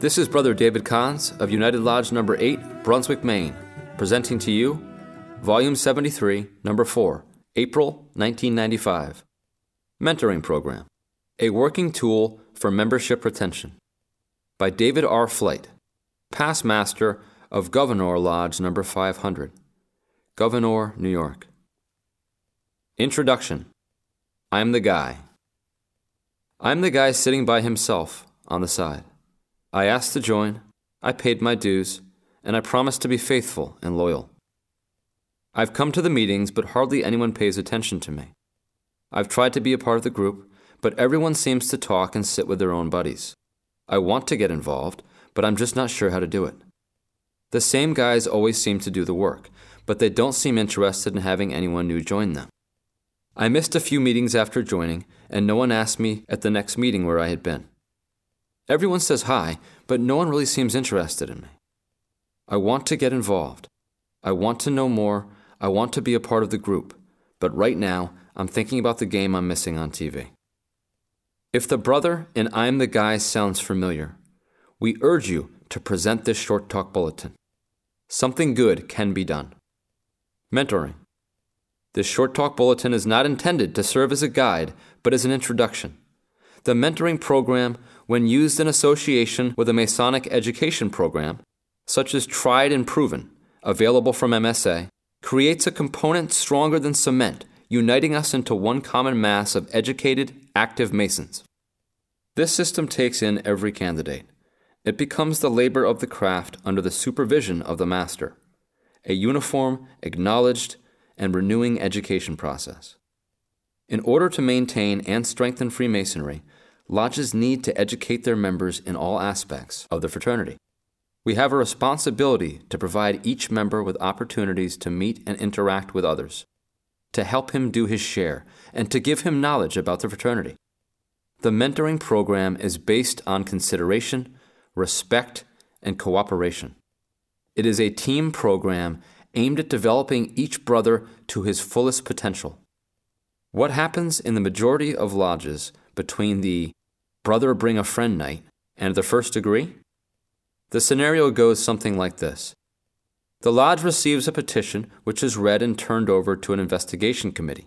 This is Brother David Koncz of United Lodge Number 8, Brunswick, Maine, presenting to you Volume 73, Number 4, April 1995. Mentoring Program A Working Tool for Membership Retention by David R. Flight, Past Master of Gouverneur Lodge Number 500, Gouverneur, New York. Introduction I'm the guy. I'm the guy sitting by himself on the side. I asked to join, I paid my dues, and I promised to be faithful and loyal. I've come to the meetings, but hardly anyone pays attention to me. I've tried to be a part of the group, but everyone seems to talk and sit with their own buddies. I want to get involved, but I'm just not sure how to do it. The same guys always seem to do the work, but they don't seem interested in having anyone new join them. I missed a few meetings after joining, and no one asked me at the next meeting where I had been. Everyone says hi, but no one really seems interested in me. I want to get involved. I want to know more. I want to be a part of the group. But right now, I'm thinking about the game I'm missing on TV. If the brother in I'm the guy sounds familiar, we urge you to present this short talk bulletin. Something good can be done. Mentoring. This short talk bulletin is not intended to serve as a guide, but as an introduction. The mentoring program when used in association with a Masonic education program, such as Tried and Proven, available from MSA, creates a component stronger than cement, uniting us into one common mass of educated, active Masons. This system takes in every candidate. It becomes the labor of the craft under the supervision of the master, a uniform, acknowledged, and renewing education process. In order to maintain and strengthen Freemasonry, lodges need to educate their members in all aspects of the fraternity. We have a responsibility to provide each member with opportunities to meet and interact with others, to help him do his share, and to give him knowledge about the fraternity. The mentoring program is based on consideration, respect, and cooperation. It is a team program aimed at developing each brother to his fullest potential. What happens in the majority of lodges between the brother bring a friend night, and the first degree? The scenario goes something like this The lodge receives a petition which is read and turned over to an investigation committee.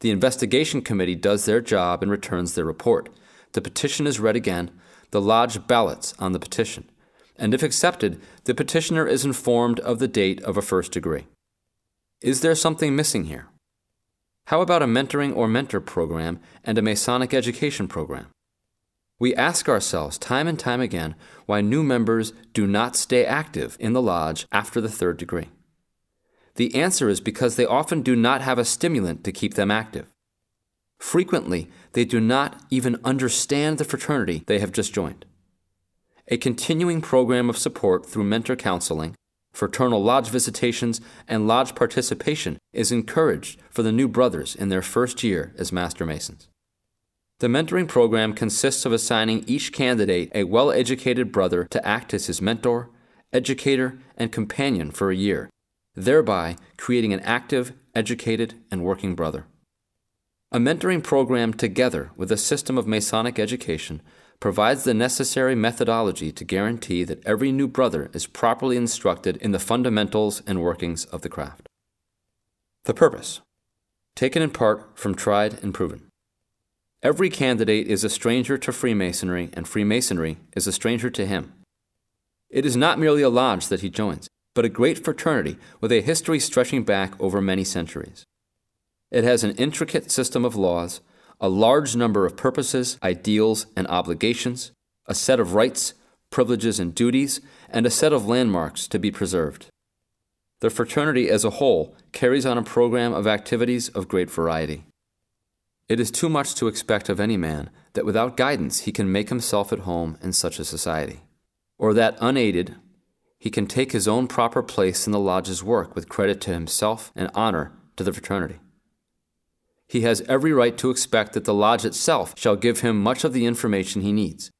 The investigation committee does their job and returns their report. The petition is read again. The lodge ballots on the petition. And if accepted, the petitioner is informed of the date of a first degree. Is there something missing here? How about a mentoring or mentor program and a Masonic education program? We ask ourselves time and time again why new members do not stay active in the lodge after the third degree. The answer is because they often do not have a stimulant to keep them active. Frequently, they do not even understand the fraternity they have just joined. A continuing program of support through mentor counseling, fraternal lodge visitations, and lodge participation is encouraged for the new brothers in their first year as Master Masons. The mentoring program consists of assigning each candidate a well educated brother to act as his mentor, educator, and companion for a year, thereby creating an active, educated, and working brother. A mentoring program, together with a system of Masonic education, provides the necessary methodology to guarantee that every new brother is properly instructed in the fundamentals and workings of the craft. The purpose, taken in part from Tried and Proven. Every candidate is a stranger to Freemasonry, and Freemasonry is a stranger to him. It is not merely a lodge that he joins, but a great fraternity with a history stretching back over many centuries. It has an intricate system of laws, a large number of purposes, ideals, and obligations, a set of rights, privileges, and duties, and a set of landmarks to be preserved. The fraternity as a whole carries on a program of activities of great variety. It is too much to expect of any man that without guidance he can make himself at home in such a society, or that unaided he can take his own proper place in the lodge's work with credit to himself and honor to the fraternity. He has every right to expect that the lodge itself shall give him much of the information he needs.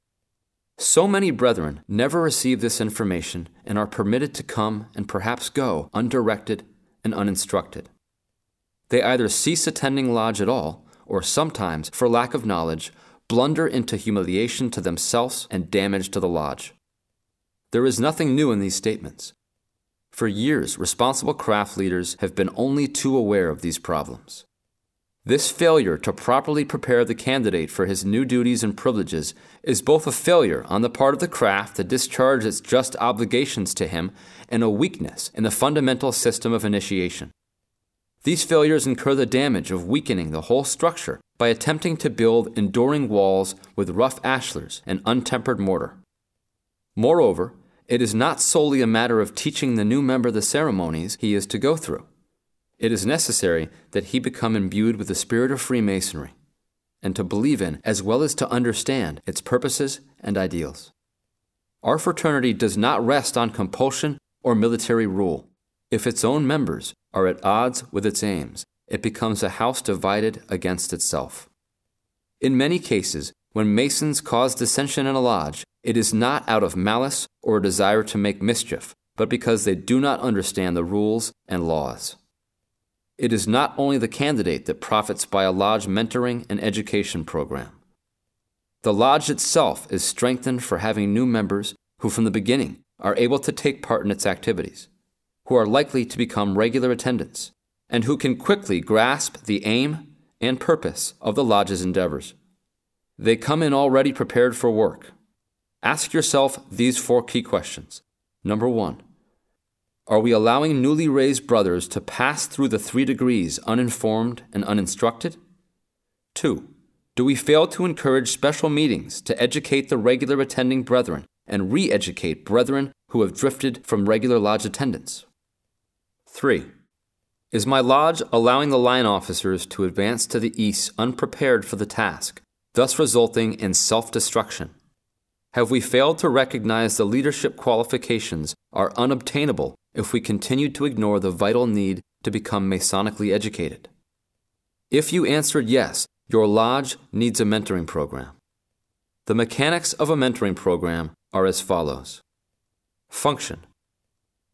So many brethren never receive this information and are permitted to come and perhaps go undirected and uninstructed. They either cease attending lodge at all, or sometimes, for lack of knowledge, blunder into humiliation to themselves and damage to the lodge. There is nothing new in these statements. For years, responsible craft leaders have been only too aware of these problems. This failure to properly prepare the candidate for his new duties and privileges is both a failure on the part of the craft to discharge its just obligations to him and a weakness in the fundamental system of initiation. These failures incur the damage of weakening the whole structure by attempting to build enduring walls with rough ashlars and untempered mortar. Moreover, it is not solely a matter of teaching the new member the ceremonies he is to go through. It is necessary that he become imbued with the spirit of Freemasonry and to believe in as well as to understand its purposes and ideals. Our fraternity does not rest on compulsion or military rule. If its own members are at odds with its aims, it becomes a house divided against itself. In many cases, when Masons cause dissension in a lodge, it is not out of malice or a desire to make mischief, but because they do not understand the rules and laws. It is not only the candidate that profits by a lodge mentoring and education program. The lodge itself is strengthened for having new members who, from the beginning, are able to take part in its activities who are likely to become regular attendants, and who can quickly grasp the aim and purpose of the lodge's endeavors. They come in already prepared for work. Ask yourself these four key questions. Number one, are we allowing newly raised brothers to pass through the three degrees uninformed and uninstructed? Two, do we fail to encourage special meetings to educate the regular attending brethren and re educate brethren who have drifted from regular lodge attendance? 3. Is my lodge allowing the line officers to advance to the east unprepared for the task, thus resulting in self destruction? Have we failed to recognize the leadership qualifications are unobtainable if we continue to ignore the vital need to become Masonically educated? If you answered yes, your lodge needs a mentoring program. The mechanics of a mentoring program are as follows Function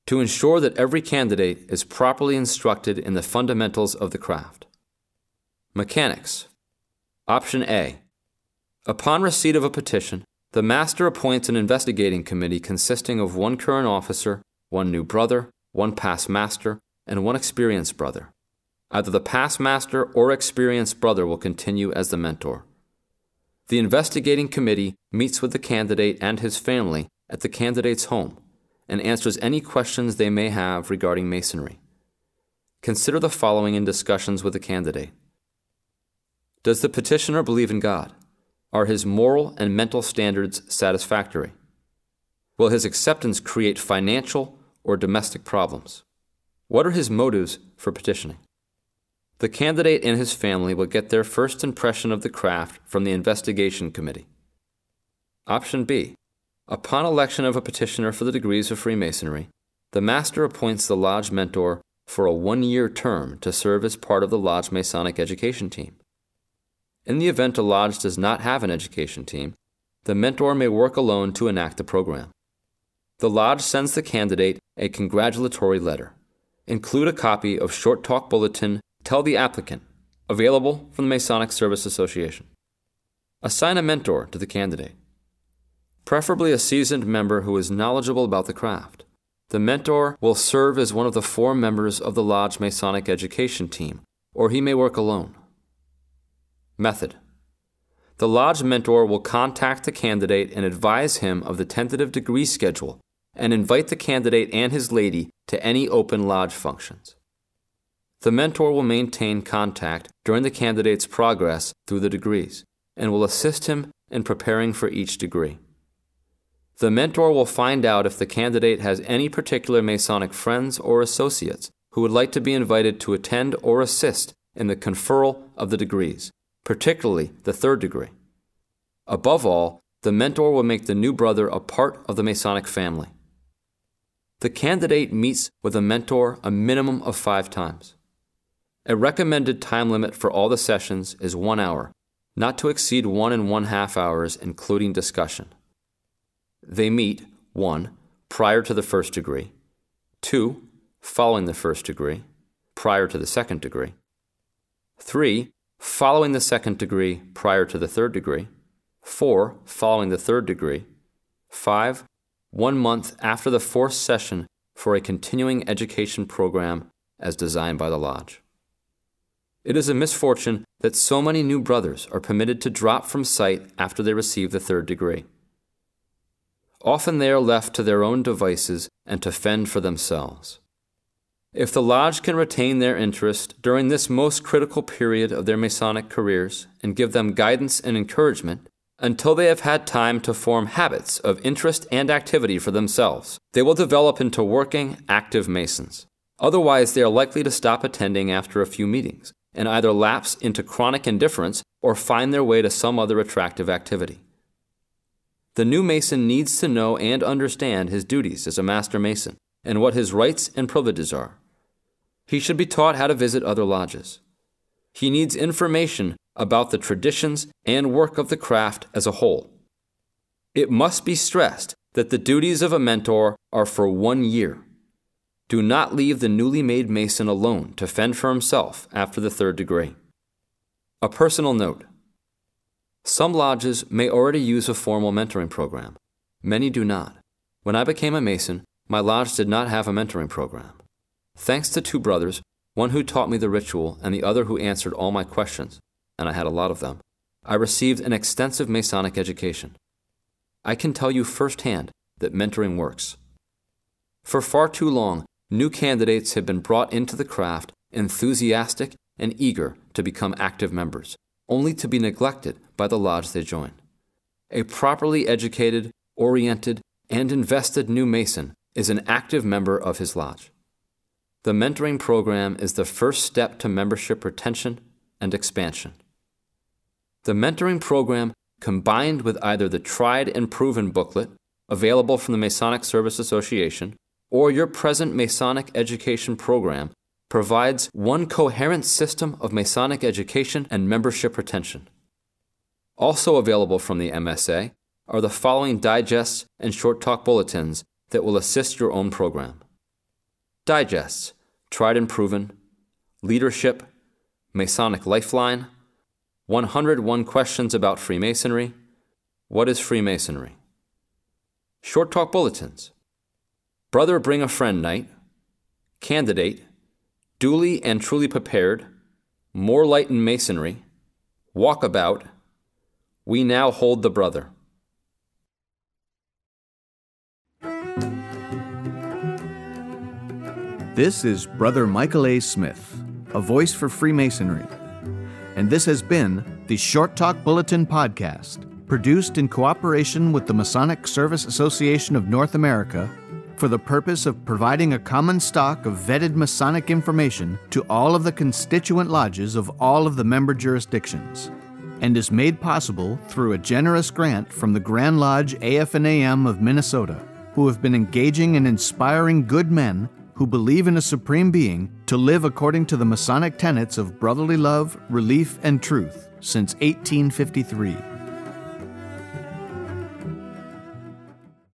to ensure that every candidate is properly instructed in the fundamentals of the craft. Mechanics. Option A. Upon receipt of a petition, the master appoints an investigating committee consisting of one current officer, one new brother, one past master, and one experienced brother. Either the past master or experienced brother will continue as the mentor. The investigating committee meets with the candidate and his family at the candidate's home and answers any questions they may have regarding Masonry. Consider the following in discussions with the candidate Does the petitioner believe in God? Are his moral and mental standards satisfactory? Will his acceptance create financial or domestic problems? What are his motives for petitioning? The candidate and his family will get their first impression of the craft from the investigation committee. Option B Upon election of a petitioner for the degrees of Freemasonry, the Master appoints the Lodge mentor for a one year term to serve as part of the Lodge Masonic education team. In the event a Lodge does not have an education team, the mentor may work alone to enact the program. The Lodge sends the candidate a congratulatory letter. Include a copy of Short Talk Bulletin Tell the Applicant, available from the Masonic Service Association. Assign a mentor to the candidate preferably a seasoned member who is knowledgeable about the craft. The mentor will serve as one of the four members of the Lodge Masonic education team, or he may work alone. Method The Lodge mentor will contact the candidate and advise him of the tentative degree schedule and invite the candidate and his lady to any open Lodge functions. The mentor will maintain contact during the candidate's progress through the degrees and will assist him in preparing for each degree. The mentor will find out if the candidate has any particular Masonic friends or associates who would like to be invited to attend or assist in the conferral of the degrees, particularly the third degree. Above all, the mentor will make the new brother a part of the Masonic family. the candidate meets with a mentor a minimum of five times. A recommended time limit for all the sessions is one hour, not to exceed one and one half hours, including discussion. They meet 1. prior to the first degree, 2. following the first degree, prior to the second degree, 3. following the second degree, prior to the third degree, 4. following the third degree, 5 one month after the fourth session for a continuing education program as designed by the Lodge. It is a misfortune that so many new brothers are permitted to drop from sight after they receive the third degree. Often they are left to their own devices and to fend for themselves. If the Lodge can retain their interest during this most critical period of their Masonic careers and give them guidance and encouragement, until they have had time to form habits of interest and activity for themselves. They will develop into working, active Masons. Otherwise, they are likely to stop attending after a few meetings and either lapse into chronic indifference or find their way to some other attractive activity. The new Mason needs to know and understand his duties as a Master Mason and what his rights and privileges are. He should be taught how to visit other lodges. He needs information about the traditions and work of the craft as a whole. It must be stressed that the duties of a mentor are for one year. Do not leave the newly made Mason alone to fend for himself after the third degree. A personal note Some lodges may already use a formal mentoring program, many do not. When I became a Mason, my lodge did not have a mentoring program. Thanks to two brothers, one who taught me the ritual and the other who answered all my questions, and I had a lot of them, I received an extensive Masonic education. I can tell you firsthand that mentoring works. For far too long, new candidates have been brought into the craft enthusiastic and eager to become active members, only to be neglected by the lodge they join. A properly educated, oriented, and invested new Mason is an active member of his lodge. The mentoring program is the first step to membership retention and expansion. The mentoring program, combined with either the tried and proven booklet available from the Masonic Service Association or your present Masonic education program, provides one coherent system of Masonic education and membership retention. Also available from the MSA are the following digests and short talk bulletins that will assist your own program. Digests, tried and proven, leadership, Masonic Lifeline, 101 Questions about Freemasonry. What is Freemasonry? Short Talk Bulletins. Brother Bring a Friend Night. Candidate. Duly and Truly Prepared. More Light in Masonry. Walkabout. We Now Hold the Brother. This is Brother Michael A. Smith, a voice for Freemasonry and this has been the Short Talk Bulletin Podcast, produced in cooperation with the Masonic Service Association of North America for the purpose of providing a common stock of vetted Masonic information to all of the constituent lodges of all of the member jurisdictions, and is made possible through a generous grant from the Grand Lodge AF&AM of Minnesota, who have been engaging and inspiring good men who believe in a supreme being to live according to the Masonic tenets of brotherly love, relief, and truth since 1853.